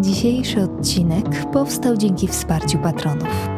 Dzisiejszy odcinek powstał dzięki wsparciu patronów.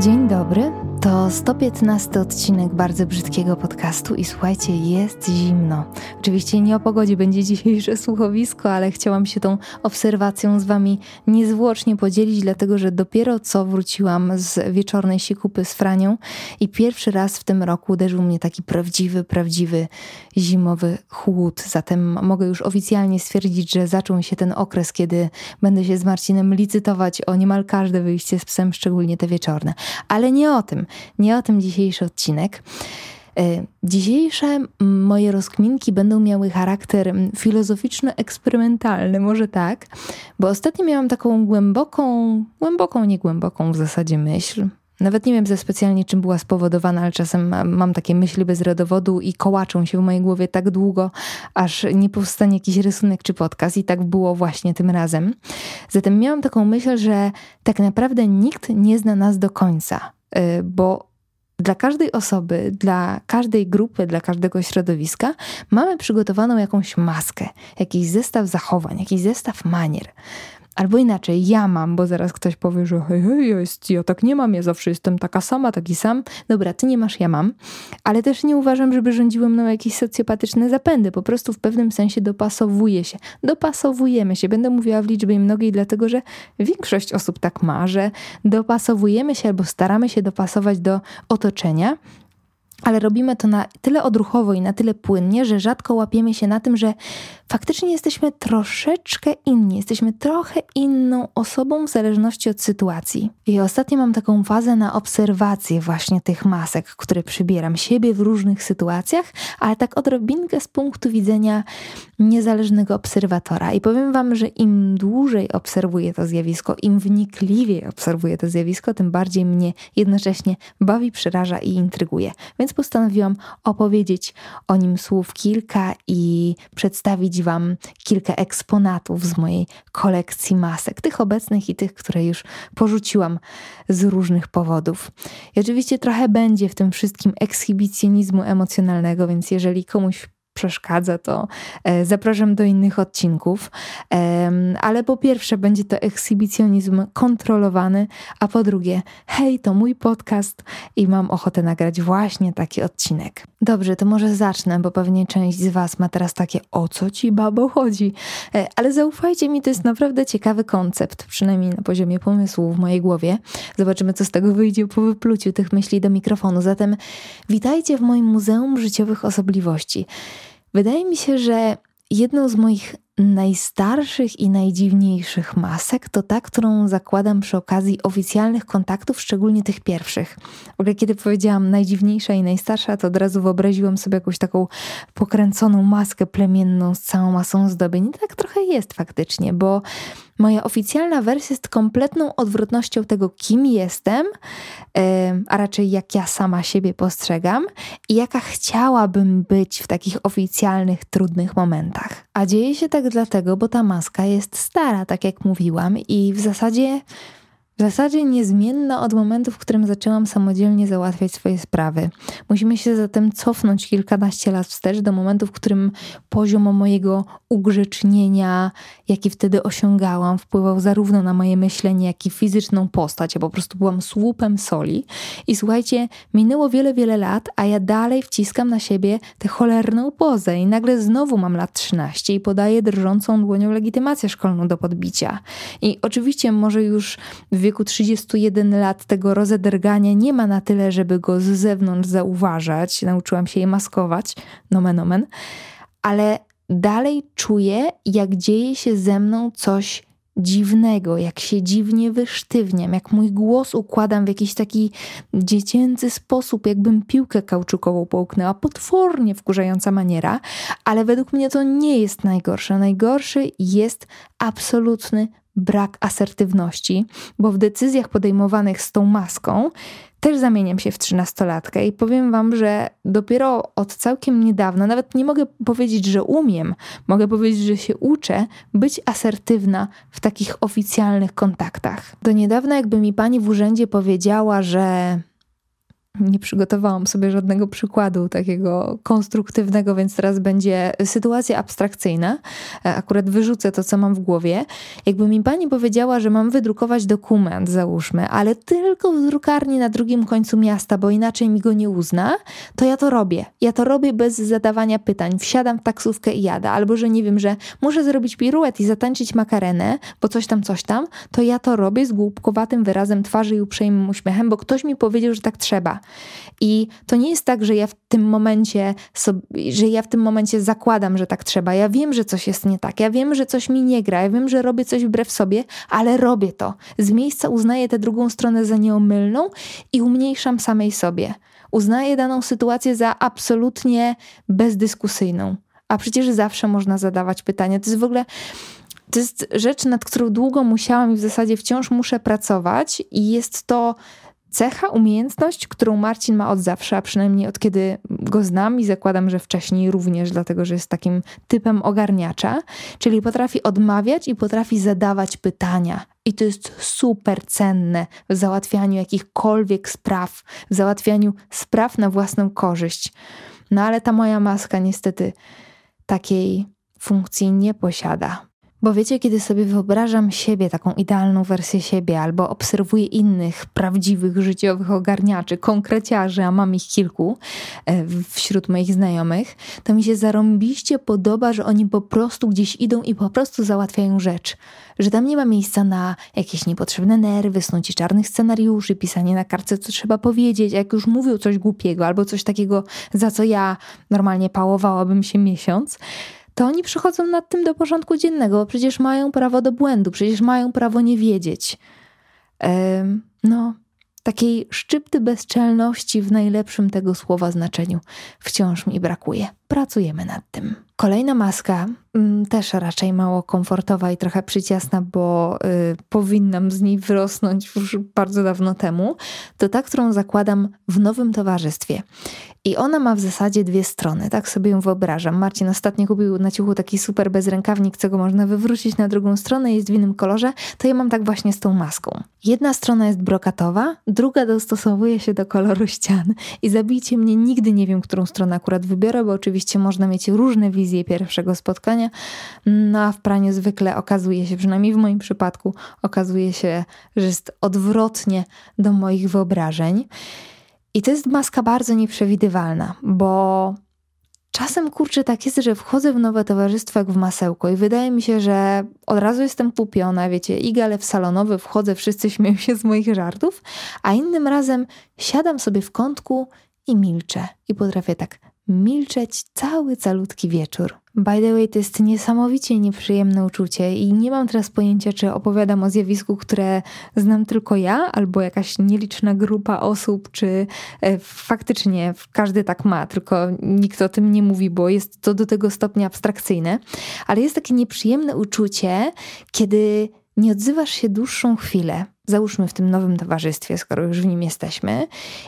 Dzień dobry. To 115 odcinek bardzo brzydkiego podcastu i słuchajcie, jest zimno. Oczywiście nie o pogodzie będzie dzisiejsze słuchowisko, ale chciałam się tą obserwacją z wami niezwłocznie podzielić, dlatego że dopiero co wróciłam z wieczornej sikupy z Franią i pierwszy raz w tym roku uderzył mnie taki prawdziwy, prawdziwy zimowy chłód. Zatem mogę już oficjalnie stwierdzić, że zaczął się ten okres, kiedy będę się z Marcinem licytować o niemal każde wyjście z psem, szczególnie te wieczorne. Ale nie o tym. Nie o tym dzisiejszy odcinek. E, dzisiejsze moje rozkminki będą miały charakter filozoficzno-eksperymentalny, może tak, bo ostatnio miałam taką głęboką, głęboką, niegłęboką w zasadzie myśl. Nawet nie wiem ze specjalnie czym była spowodowana, ale czasem mam takie myśli bez rodowodu i kołaczą się w mojej głowie tak długo, aż nie powstanie jakiś rysunek czy podcast i tak było właśnie tym razem. Zatem miałam taką myśl, że tak naprawdę nikt nie zna nas do końca bo dla każdej osoby, dla każdej grupy, dla każdego środowiska mamy przygotowaną jakąś maskę, jakiś zestaw zachowań, jakiś zestaw manier. Albo inaczej, ja mam, bo zaraz ktoś powie, że hej, hej, ja, jest, ja tak nie mam, ja zawsze jestem taka sama, taki sam. Dobra, ty nie masz, ja mam. Ale też nie uważam, żeby rządziły mną jakieś socjopatyczne zapędy. Po prostu w pewnym sensie dopasowuję się. Dopasowujemy się. Będę mówiła w liczbie mnogiej, dlatego że większość osób tak ma, że dopasowujemy się albo staramy się dopasować do otoczenia ale robimy to na tyle odruchowo i na tyle płynnie, że rzadko łapiemy się na tym, że faktycznie jesteśmy troszeczkę inni, jesteśmy trochę inną osobą w zależności od sytuacji. I ostatnio mam taką fazę na obserwację właśnie tych masek, które przybieram siebie w różnych sytuacjach, ale tak odrobinkę z punktu widzenia niezależnego obserwatora. I powiem Wam, że im dłużej obserwuję to zjawisko, im wnikliwiej obserwuję to zjawisko, tym bardziej mnie jednocześnie bawi, przeraża i intryguje. Więc postanowiłam opowiedzieć o nim słów kilka i przedstawić Wam kilka eksponatów z mojej kolekcji masek, tych obecnych i tych, które już porzuciłam z różnych powodów. I oczywiście trochę będzie w tym wszystkim ekshibicjonizmu emocjonalnego, więc jeżeli komuś przeszkadza, to e, zapraszam do innych odcinków. Ale po pierwsze, będzie to ekshibicjonizm kontrolowany, a po drugie, hej, to mój podcast i mam ochotę nagrać właśnie taki odcinek. Dobrze, to może zacznę, bo pewnie część z Was ma teraz takie, o co ci babo chodzi? E, ale zaufajcie mi, to jest naprawdę ciekawy koncept, przynajmniej na poziomie pomysłu w mojej głowie. Zobaczymy, co z tego wyjdzie po wypluciu tych myśli do mikrofonu. Zatem witajcie w moim Muzeum Życiowych Osobliwości. Wydaje mi się, że jedną z moich najstarszych i najdziwniejszych masek to ta, którą zakładam przy okazji oficjalnych kontaktów, szczególnie tych pierwszych. W ogóle kiedy powiedziałam najdziwniejsza i najstarsza, to od razu wyobraziłam sobie jakąś taką pokręconą maskę plemienną z całą masą zdobień. I tak trochę jest faktycznie, bo Moja oficjalna wersja jest kompletną odwrotnością tego, kim jestem, a raczej jak ja sama siebie postrzegam i jaka chciałabym być w takich oficjalnych, trudnych momentach. A dzieje się tak dlatego, bo ta maska jest stara, tak jak mówiłam, i w zasadzie w zasadzie niezmienna od momentu, w którym zaczęłam samodzielnie załatwiać swoje sprawy. Musimy się zatem cofnąć kilkanaście lat wstecz do momentu, w którym poziom mojego ugrzecznienia, jaki wtedy osiągałam, wpływał zarówno na moje myślenie, jak i fizyczną postać. Ja po prostu byłam słupem soli. I słuchajcie, minęło wiele, wiele lat, a ja dalej wciskam na siebie tę cholerną pozę i nagle znowu mam lat 13 i podaję drżącą dłonią legitymację szkolną do podbicia. I oczywiście może już w wieku 31 lat tego rozedrgania nie ma na tyle, żeby go z zewnątrz zauważać. Nauczyłam się je maskować, nomen omen, ale dalej czuję, jak dzieje się ze mną coś dziwnego, jak się dziwnie wysztywniam, jak mój głos układam w jakiś taki dziecięcy sposób, jakbym piłkę kauczukową połknęła. Potwornie wkurzająca maniera, ale według mnie to nie jest najgorsze. Najgorszy jest absolutny brak asertywności, bo w decyzjach podejmowanych z tą maską też zamieniam się w trzynastolatkę i powiem wam, że dopiero od całkiem niedawna, nawet nie mogę powiedzieć, że umiem, mogę powiedzieć, że się uczę być asertywna w takich oficjalnych kontaktach. Do niedawna, jakby mi pani w urzędzie powiedziała, że nie przygotowałam sobie żadnego przykładu takiego konstruktywnego, więc teraz będzie sytuacja abstrakcyjna. E, akurat wyrzucę to, co mam w głowie. Jakby mi pani powiedziała, że mam wydrukować dokument, załóżmy, ale tylko w drukarni na drugim końcu miasta, bo inaczej mi go nie uzna, to ja to robię. Ja to robię bez zadawania pytań. Wsiadam w taksówkę i jadę. Albo, że nie wiem, że muszę zrobić piruet i zatańczyć makarenę, bo coś tam, coś tam, to ja to robię z głupkowatym wyrazem twarzy i uprzejmym uśmiechem, bo ktoś mi powiedział, że tak trzeba. I to nie jest tak, że ja w tym momencie, sobie, że ja w tym momencie zakładam, że tak trzeba. Ja wiem, że coś jest nie tak. Ja wiem, że coś mi nie gra. Ja wiem, że robię coś wbrew sobie, ale robię to. Z miejsca uznaję tę drugą stronę za nieomylną i umniejszam samej sobie. Uznaję daną sytuację za absolutnie bezdyskusyjną. A przecież zawsze można zadawać pytania. To jest w ogóle to jest rzecz, nad którą długo musiałam i w zasadzie wciąż muszę pracować, i jest to cecha, umiejętność, którą Marcin ma od zawsze, a przynajmniej od kiedy go znam i zakładam, że wcześniej również, dlatego że jest takim typem ogarniacza, czyli potrafi odmawiać i potrafi zadawać pytania. I to jest super cenne w załatwianiu jakichkolwiek spraw, w załatwianiu spraw na własną korzyść. No ale ta moja maska niestety takiej funkcji nie posiada. Bo wiecie, kiedy sobie wyobrażam siebie, taką idealną wersję siebie, albo obserwuję innych prawdziwych życiowych ogarniaczy, konkreciarzy, a mam ich kilku e, wśród moich znajomych, to mi się zarąbiście podoba, że oni po prostu gdzieś idą i po prostu załatwiają rzecz. Że tam nie ma miejsca na jakieś niepotrzebne nerwy, snucie czarnych scenariuszy, pisanie na kartce, co trzeba powiedzieć, jak już mówią coś głupiego albo coś takiego, za co ja normalnie pałowałabym się miesiąc to oni przychodzą nad tym do porządku dziennego, bo przecież mają prawo do błędu, przecież mają prawo nie wiedzieć. no, takiej szczypty bezczelności w najlepszym tego słowa znaczeniu wciąż mi brakuje. Pracujemy nad tym. Kolejna maska, mm, też raczej mało komfortowa i trochę przyciasna, bo y, powinnam z niej wyrosnąć już bardzo dawno temu, to ta, którą zakładam w nowym towarzystwie. I ona ma w zasadzie dwie strony, tak sobie ją wyobrażam. Marcin ostatnio kupił na ciuchu taki super bezrękawnik, co go można wywrócić na drugą stronę, jest w innym kolorze, to ja mam tak właśnie z tą maską. Jedna strona jest brokatowa, druga dostosowuje się do koloru ścian. I zabijcie mnie, nigdy nie wiem, którą stronę akurat wybiorę, bo oczywiście można mieć różne wizje pierwszego spotkania, no a w praniu zwykle okazuje się, przynajmniej w moim przypadku, okazuje się, że jest odwrotnie do moich wyobrażeń. I to jest maska bardzo nieprzewidywalna, bo czasem kurczę tak jest, że wchodzę w nowe towarzystwo jak w masełko i wydaje mi się, że od razu jestem kupiona, wiecie, i galew salonowy, wchodzę, wszyscy śmieją się z moich żartów, a innym razem siadam sobie w kątku i milczę i potrafię tak milczeć cały calutki wieczór. By the way, to jest niesamowicie nieprzyjemne uczucie i nie mam teraz pojęcia, czy opowiadam o zjawisku, które znam tylko ja, albo jakaś nieliczna grupa osób, czy e, faktycznie każdy tak ma, tylko nikt o tym nie mówi, bo jest to do tego stopnia abstrakcyjne. Ale jest takie nieprzyjemne uczucie, kiedy nie odzywasz się dłuższą chwilę, załóżmy w tym nowym towarzystwie, skoro już w nim jesteśmy,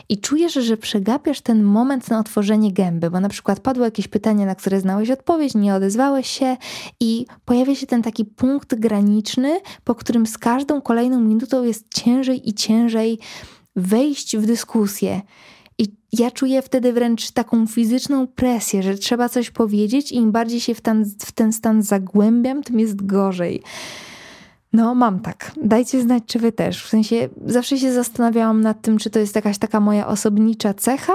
i czujesz, że przegapiasz ten moment na otworzenie gęby, bo na przykład padło jakieś pytanie, na które znałeś odpowiedź, nie odezwałeś się i pojawia się ten taki punkt graniczny, po którym z każdą kolejną minutą jest ciężej i ciężej wejść w dyskusję. I ja czuję wtedy wręcz taką fizyczną presję, że trzeba coś powiedzieć, i im bardziej się w ten, w ten stan zagłębiam, tym jest gorzej. No, mam tak. Dajcie znać, czy wy też. W sensie zawsze się zastanawiałam nad tym, czy to jest jakaś taka moja osobnicza cecha,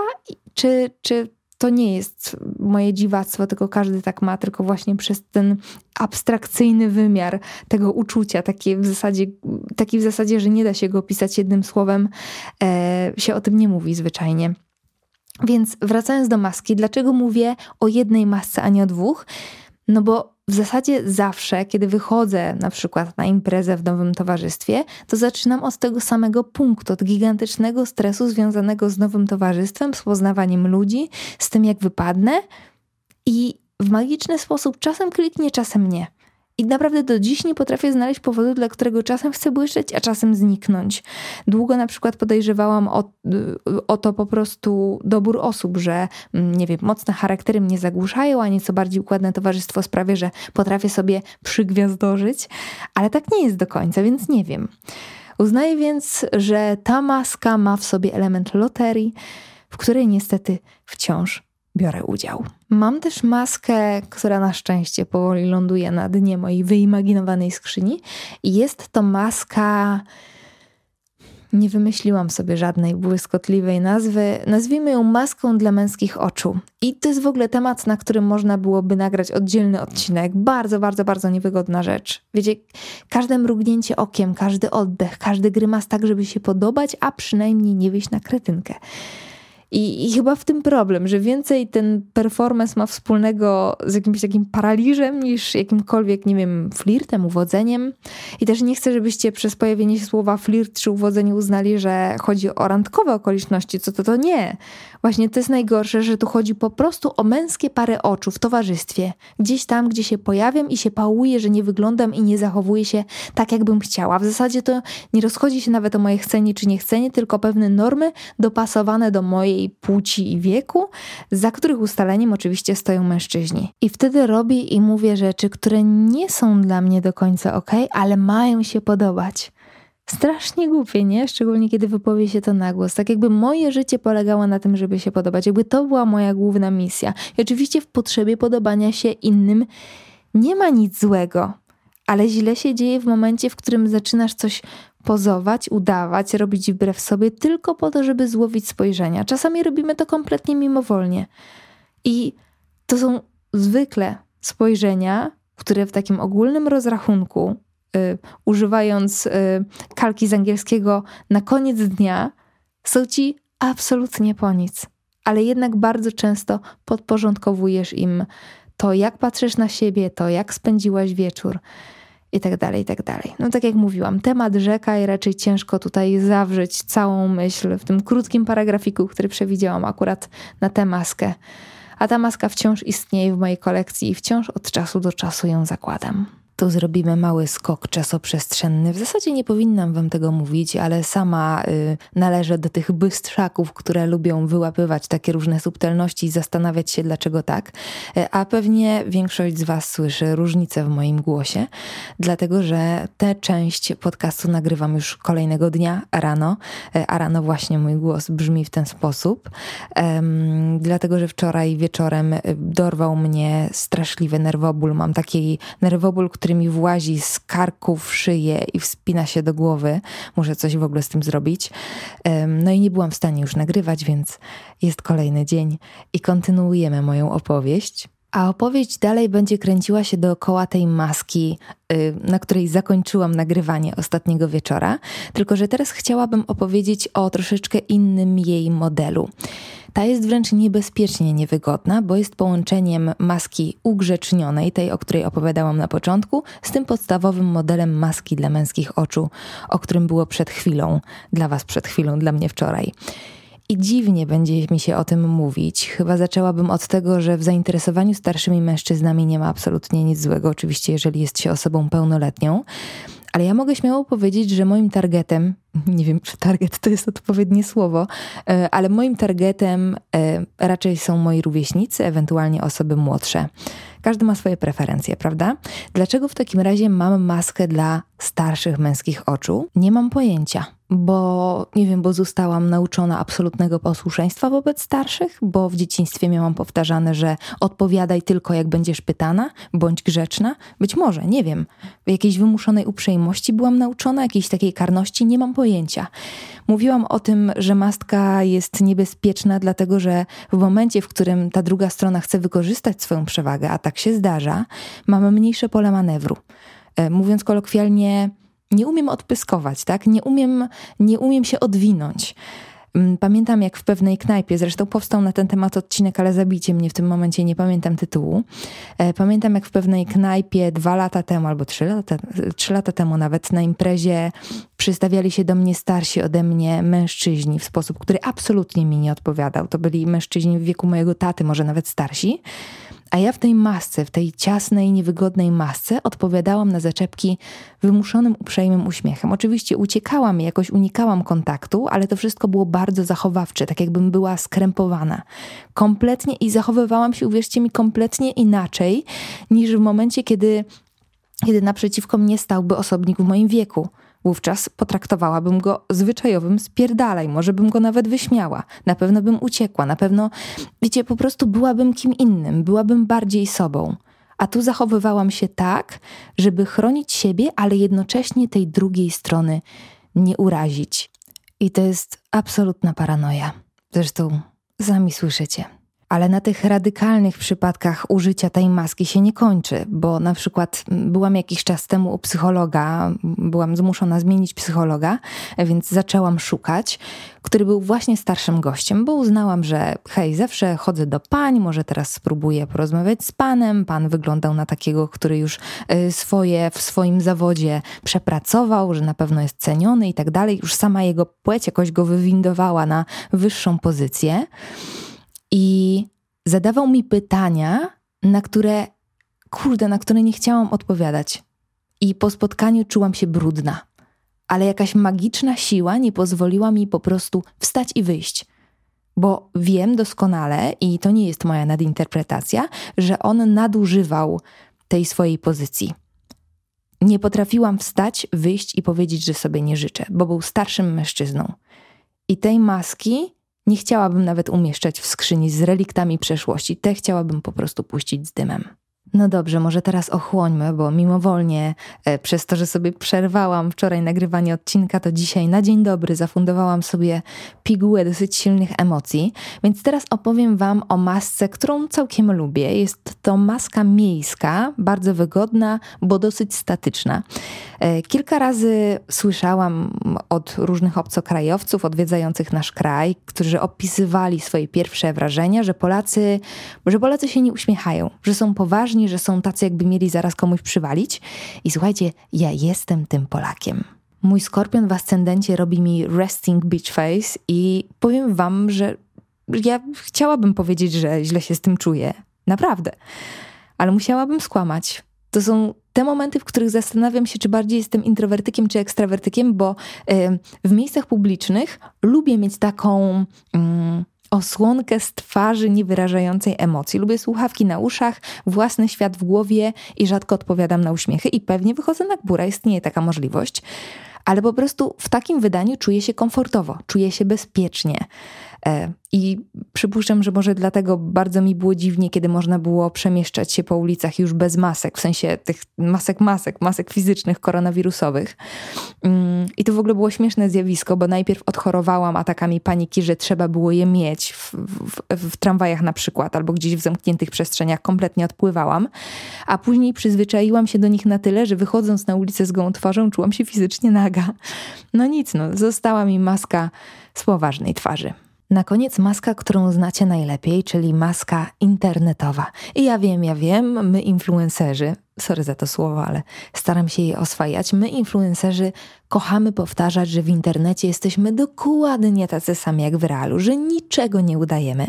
czy, czy to nie jest moje dziwactwo, tylko każdy tak ma, tylko właśnie przez ten abstrakcyjny wymiar tego uczucia, taki w zasadzie, taki w zasadzie że nie da się go opisać jednym słowem, e, się o tym nie mówi zwyczajnie. Więc wracając do maski, dlaczego mówię o jednej masce, a nie o dwóch? No bo w zasadzie zawsze, kiedy wychodzę na przykład na imprezę w nowym towarzystwie, to zaczynam od tego samego punktu, od gigantycznego stresu związanego z nowym towarzystwem, z poznawaniem ludzi, z tym jak wypadnę i w magiczny sposób czasem kliknie, czasem nie. I naprawdę do dziś nie potrafię znaleźć powodu, dla którego czasem chcę błyszczeć, a czasem zniknąć. Długo na przykład podejrzewałam o, o to po prostu dobór osób, że mm, nie wiem, mocne charaktery mnie zagłuszają, a nieco bardziej układne towarzystwo sprawia, że potrafię sobie przygwiazdorzyć, ale tak nie jest do końca, więc nie wiem. Uznaję więc, że ta maska ma w sobie element loterii, w której niestety wciąż biorę udział. Mam też maskę, która na szczęście powoli ląduje na dnie mojej wyimaginowanej skrzyni. Jest to maska. Nie wymyśliłam sobie żadnej błyskotliwej nazwy. Nazwijmy ją maską dla męskich oczu. I to jest w ogóle temat, na którym można byłoby nagrać oddzielny odcinek. Bardzo, bardzo, bardzo niewygodna rzecz. Wiecie, każde mrugnięcie okiem, każdy oddech, każdy grymas tak, żeby się podobać, a przynajmniej nie wyjść na kretynkę. I, I, chyba w tym problem, że więcej ten performance ma wspólnego z jakimś takim paraliżem niż jakimkolwiek, nie wiem, flirtem, uwodzeniem. I też nie chcę, żebyście przez pojawienie się słowa flirt czy uwodzenie uznali, że chodzi o randkowe okoliczności. Co to to nie. Właśnie to jest najgorsze, że tu chodzi po prostu o męskie pary oczu w towarzystwie. Gdzieś tam, gdzie się pojawiam i się pałuję, że nie wyglądam i nie zachowuję się tak, jakbym chciała. W zasadzie to nie rozchodzi się nawet o moje chcenie czy niechcenie, tylko pewne normy dopasowane do mojej płci i wieku, za których ustaleniem oczywiście stoją mężczyźni. I wtedy robię i mówię rzeczy, które nie są dla mnie do końca ok, ale mają się podobać. Strasznie głupie, nie? Szczególnie kiedy wypowie się to na głos. Tak jakby moje życie polegało na tym, żeby się podobać. Jakby to była moja główna misja. I oczywiście w potrzebie podobania się innym nie ma nic złego. Ale źle się dzieje w momencie, w którym zaczynasz coś pozować, udawać, robić wbrew sobie tylko po to, żeby złowić spojrzenia. Czasami robimy to kompletnie mimowolnie. I to są zwykle spojrzenia, które w takim ogólnym rozrachunku y, używając y, kalki z angielskiego na koniec dnia, są ci absolutnie po nic. Ale jednak bardzo często podporządkowujesz im to, jak patrzysz na siebie, to, jak spędziłaś wieczór i tak dalej, i tak dalej. No tak jak mówiłam, temat rzeka i raczej ciężko tutaj zawrzeć całą myśl w tym krótkim paragrafiku, który przewidziałam akurat na tę maskę. A ta maska wciąż istnieje w mojej kolekcji i wciąż od czasu do czasu ją zakładam. Tu zrobimy mały skok czasoprzestrzenny. W zasadzie nie powinnam wam tego mówić, ale sama y, należę do tych bystrzaków, które lubią wyłapywać takie różne subtelności i zastanawiać się, dlaczego tak. Y, a pewnie większość z was słyszy różnicę w moim głosie, dlatego że tę część podcastu nagrywam już kolejnego dnia rano, y, a rano właśnie mój głos brzmi w ten sposób, dlatego że wczoraj wieczorem y, dorwał mnie straszliwy nerwoból. Mam taki nerwoból, który który mi włazi z karku w szyję i wspina się do głowy. Muszę coś w ogóle z tym zrobić. No i nie byłam w stanie już nagrywać, więc jest kolejny dzień i kontynuujemy moją opowieść. A opowieść dalej będzie kręciła się dookoła tej maski, y, na której zakończyłam nagrywanie ostatniego wieczora, tylko że teraz chciałabym opowiedzieć o troszeczkę innym jej modelu. Ta jest wręcz niebezpiecznie niewygodna, bo jest połączeniem maski ugrzecznionej, tej, o której opowiadałam na początku, z tym podstawowym modelem maski dla męskich oczu, o którym było przed chwilą, dla Was przed chwilą, dla mnie wczoraj. I dziwnie będzie mi się o tym mówić. Chyba zaczęłabym od tego, że w zainteresowaniu starszymi mężczyznami nie ma absolutnie nic złego, oczywiście, jeżeli jest się osobą pełnoletnią. Ale ja mogę śmiało powiedzieć, że moim targetem, nie wiem czy target to jest odpowiednie słowo, e, ale moim targetem e, raczej są moi rówieśnicy, ewentualnie osoby młodsze. Każdy ma swoje preferencje, prawda? Dlaczego w takim razie mam maskę dla starszych męskich oczu? Nie mam pojęcia bo nie wiem, bo zostałam nauczona absolutnego posłuszeństwa wobec starszych, bo w dzieciństwie miałam powtarzane, że odpowiadaj tylko jak będziesz pytana, bądź grzeczna. Być może, nie wiem. W jakiejś wymuszonej uprzejmości byłam nauczona, jakiejś takiej karności, nie mam pojęcia. Mówiłam o tym, że mastka jest niebezpieczna, dlatego że w momencie, w którym ta druga strona chce wykorzystać swoją przewagę, a tak się zdarza, mamy mniejsze pole manewru. E, mówiąc kolokwialnie, nie umiem odpyskować, tak? Nie umiem, nie umiem się odwinąć. Mm, pamiętam, jak w pewnej knajpie, zresztą powstał na ten temat odcinek, ale zabijcie mnie w tym momencie, nie pamiętam tytułu. E, pamiętam, jak w pewnej knajpie dwa lata temu, albo trzy lata, trzy lata temu nawet, na imprezie przystawiali się do mnie starsi ode mnie mężczyźni w sposób, który absolutnie mi nie odpowiadał. To byli mężczyźni w wieku mojego taty, może nawet starsi. A ja w tej masce, w tej ciasnej, niewygodnej masce odpowiadałam na zaczepki wymuszonym, uprzejmym uśmiechem. Oczywiście uciekałam, jakoś unikałam kontaktu, ale to wszystko było bardzo zachowawcze, tak jakbym była skrępowana. Kompletnie i zachowywałam się, uwierzcie mi, kompletnie inaczej niż w momencie, kiedy, kiedy naprzeciwko mnie stałby osobnik w moim wieku Wówczas potraktowałabym go zwyczajowym spierdalaj, może bym go nawet wyśmiała, na pewno bym uciekła, na pewno, wiecie, po prostu byłabym kim innym, byłabym bardziej sobą. A tu zachowywałam się tak, żeby chronić siebie, ale jednocześnie tej drugiej strony nie urazić. I to jest absolutna paranoja. Zresztą sami słyszycie. Ale na tych radykalnych przypadkach użycia tej maski się nie kończy, bo na przykład byłam jakiś czas temu u psychologa, byłam zmuszona zmienić psychologa, więc zaczęłam szukać, który był właśnie starszym gościem, bo uznałam, że hej, zawsze chodzę do pań, może teraz spróbuję porozmawiać z panem. Pan wyglądał na takiego, który już y, swoje w swoim zawodzie przepracował, że na pewno jest ceniony i tak dalej. Już sama jego płeć jakoś go wywindowała na wyższą pozycję i zadawał mi pytania, na które, kurde, na które nie chciałam odpowiadać. I po spotkaniu czułam się brudna, ale jakaś magiczna siła nie pozwoliła mi po prostu wstać i wyjść. Bo wiem doskonale, i to nie jest moja nadinterpretacja, że on nadużywał tej swojej pozycji. Nie potrafiłam wstać, wyjść i powiedzieć, że sobie nie życzę, bo był starszym mężczyzną. I tej maski nie chciałabym nawet umieszczać w skrzyni z reliktami przeszłości, te chciałabym po prostu puścić z dymem. No dobrze, może teraz ochłońmy, bo mimowolnie, e, przez to, że sobie przerwałam wczoraj nagrywanie odcinka, to dzisiaj na dzień dobry zafundowałam sobie pigułę dosyć silnych emocji. Więc teraz opowiem Wam o masce, którą całkiem lubię. Jest to maska miejska, bardzo wygodna, bo dosyć statyczna. E, kilka razy słyszałam od różnych obcokrajowców odwiedzających nasz kraj, którzy opisywali swoje pierwsze wrażenia, że Polacy, że Polacy się nie uśmiechają, że są poważni, że są tacy, jakby mieli zaraz komuś przywalić. I słuchajcie, ja jestem tym Polakiem. Mój skorpion w ascendencie robi mi resting beach face i powiem wam, że ja chciałabym powiedzieć, że źle się z tym czuję. Naprawdę. Ale musiałabym skłamać. To są te momenty, w których zastanawiam się, czy bardziej jestem introwertykiem czy ekstrawertykiem, bo w miejscach publicznych lubię mieć taką mm, osłonkę z twarzy niewyrażającej emocji. Lubię słuchawki na uszach, własny świat w głowie i rzadko odpowiadam na uśmiechy i pewnie wychodzę na gbura, istnieje taka możliwość. Ale po prostu w takim wydaniu czuję się komfortowo, czuję się bezpiecznie. E, I przypuszczam, że może dlatego bardzo mi było dziwnie, kiedy można było przemieszczać się po ulicach już bez masek, w sensie tych masek, masek, masek fizycznych, koronawirusowych. Mm, I to w ogóle było śmieszne zjawisko, bo najpierw odchorowałam atakami paniki, że trzeba było je mieć w, w, w tramwajach na przykład, albo gdzieś w zamkniętych przestrzeniach, kompletnie odpływałam, a później przyzwyczaiłam się do nich na tyle, że wychodząc na ulicę z gołą twarzą, czułam się fizycznie naga. No nic, no, została mi maska z poważnej twarzy. Na koniec maska, którą znacie najlepiej, czyli maska internetowa. I ja wiem, ja wiem, my influencerzy, sorry za to słowo, ale staram się je oswajać, my influencerzy kochamy powtarzać, że w internecie jesteśmy dokładnie tacy sami jak w realu, że niczego nie udajemy,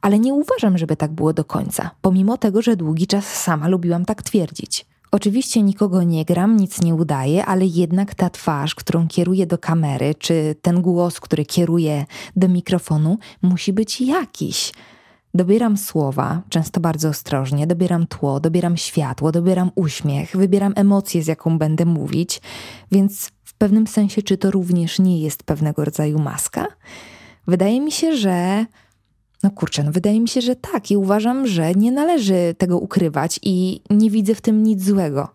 ale nie uważam, żeby tak było do końca, pomimo tego, że długi czas sama lubiłam tak twierdzić. Oczywiście nikogo nie gram, nic nie udaję, ale jednak ta twarz, którą kieruję do kamery, czy ten głos, który kieruje do mikrofonu, musi być jakiś. Dobieram słowa, często bardzo ostrożnie, dobieram tło, dobieram światło, dobieram uśmiech, wybieram emocje, z jaką będę mówić, więc w pewnym sensie, czy to również nie jest pewnego rodzaju maska? Wydaje mi się, że no kurczę, no wydaje mi się, że tak i uważam, że nie należy tego ukrywać i nie widzę w tym nic złego.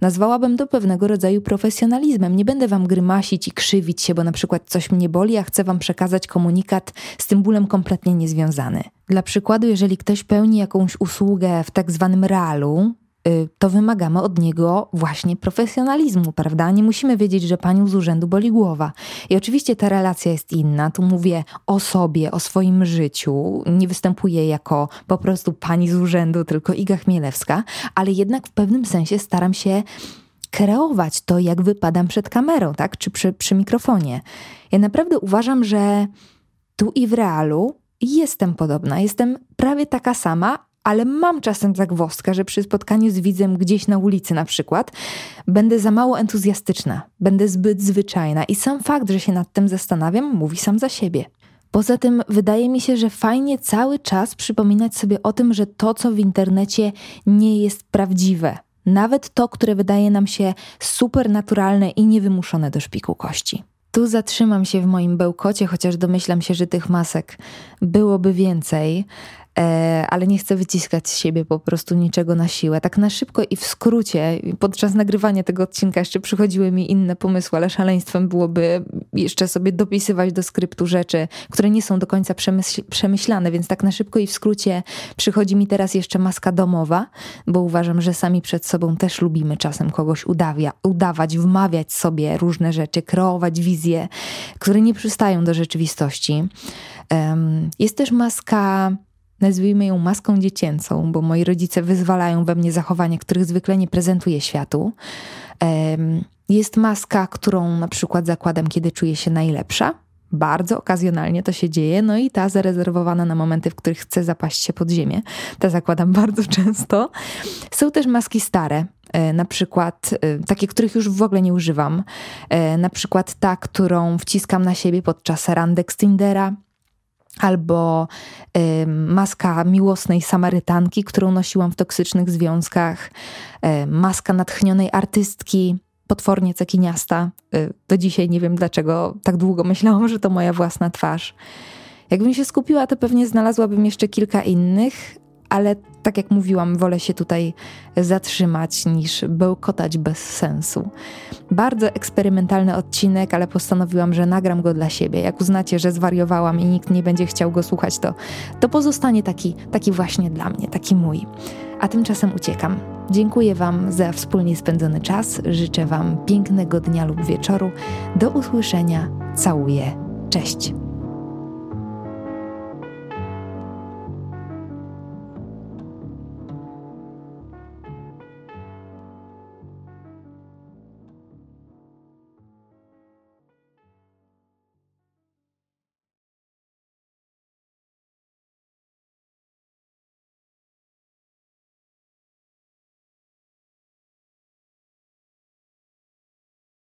Nazwałabym to pewnego rodzaju profesjonalizmem. Nie będę wam grymasić i krzywić się, bo na przykład coś mnie boli, a chcę wam przekazać komunikat z tym bólem kompletnie niezwiązany. Dla przykładu, jeżeli ktoś pełni jakąś usługę w tak zwanym realu, to wymagamy od niego właśnie profesjonalizmu, prawda? Nie musimy wiedzieć, że panią z urzędu boli głowa. I oczywiście ta relacja jest inna. Tu mówię o sobie, o swoim życiu. Nie występuję jako po prostu pani z urzędu, tylko Iga Chmielewska, ale jednak w pewnym sensie staram się kreować to, jak wypadam przed kamerą, tak? Czy przy, przy mikrofonie. Ja naprawdę uważam, że tu i w realu jestem podobna. Jestem prawie taka sama, ale mam czasem zagwozdkę, że przy spotkaniu z widzem gdzieś na ulicy na przykład będę za mało entuzjastyczna, będę zbyt zwyczajna i sam fakt, że się nad tym zastanawiam, mówi sam za siebie. Poza tym wydaje mi się, że fajnie cały czas przypominać sobie o tym, że to, co w internecie nie jest prawdziwe. nawet to, które wydaje nam się supernaturalne i niewymuszone do szpiku kości. Tu zatrzymam się w moim bełkocie, chociaż domyślam się, że tych masek byłoby więcej. E, ale nie chcę wyciskać z siebie po prostu niczego na siłę. Tak na szybko i w skrócie, podczas nagrywania tego odcinka jeszcze przychodziły mi inne pomysły, ale szaleństwem byłoby jeszcze sobie dopisywać do skryptu rzeczy, które nie są do końca przemyśl przemyślane, więc tak na szybko i w skrócie przychodzi mi teraz jeszcze maska domowa, bo uważam, że sami przed sobą też lubimy czasem kogoś udawia, udawać, wmawiać sobie różne rzeczy, kreować wizje, które nie przystają do rzeczywistości. Jest też maska Nazwijmy ją maską dziecięcą, bo moi rodzice wyzwalają we mnie zachowania, których zwykle nie prezentuję światu. Jest maska, którą na przykład zakładam, kiedy czuję się najlepsza. Bardzo okazjonalnie to się dzieje, no i ta zarezerwowana na momenty, w których chcę zapaść się pod ziemię. Ta zakładam bardzo często. Są też maski stare, e, na przykład e, takie, których już w ogóle nie używam. E, na przykład ta, którą wciskam na siebie podczas randek z Tindera, albo y, maska miłosnej Samarytanki, którą nosiłam w toksycznych związkach, y, maska natchnionej artystki, potwornie cekiniasta. Y, do dzisiaj nie wiem dlaczego tak długo myślałam, że to moja własna twarz. Jakbym się skupiła, to pewnie znalazłabym jeszcze kilka innych, ale tak jak mówiłam, wolę się tutaj zatrzymać niż bełkotać bez sensu. Bardzo eksperymentalny odcinek, ale postanowiłam, że nagram go dla siebie. Jak uznacie, że zwariowałam i nikt nie będzie chciał go słuchać, to, to pozostanie taki, taki właśnie dla mnie, taki mój. A tymczasem uciekam. Dziękuję Wam za wspólnie spędzony czas. Życzę Wam pięknego dnia lub wieczoru. Do usłyszenia. Całuję. Cześć.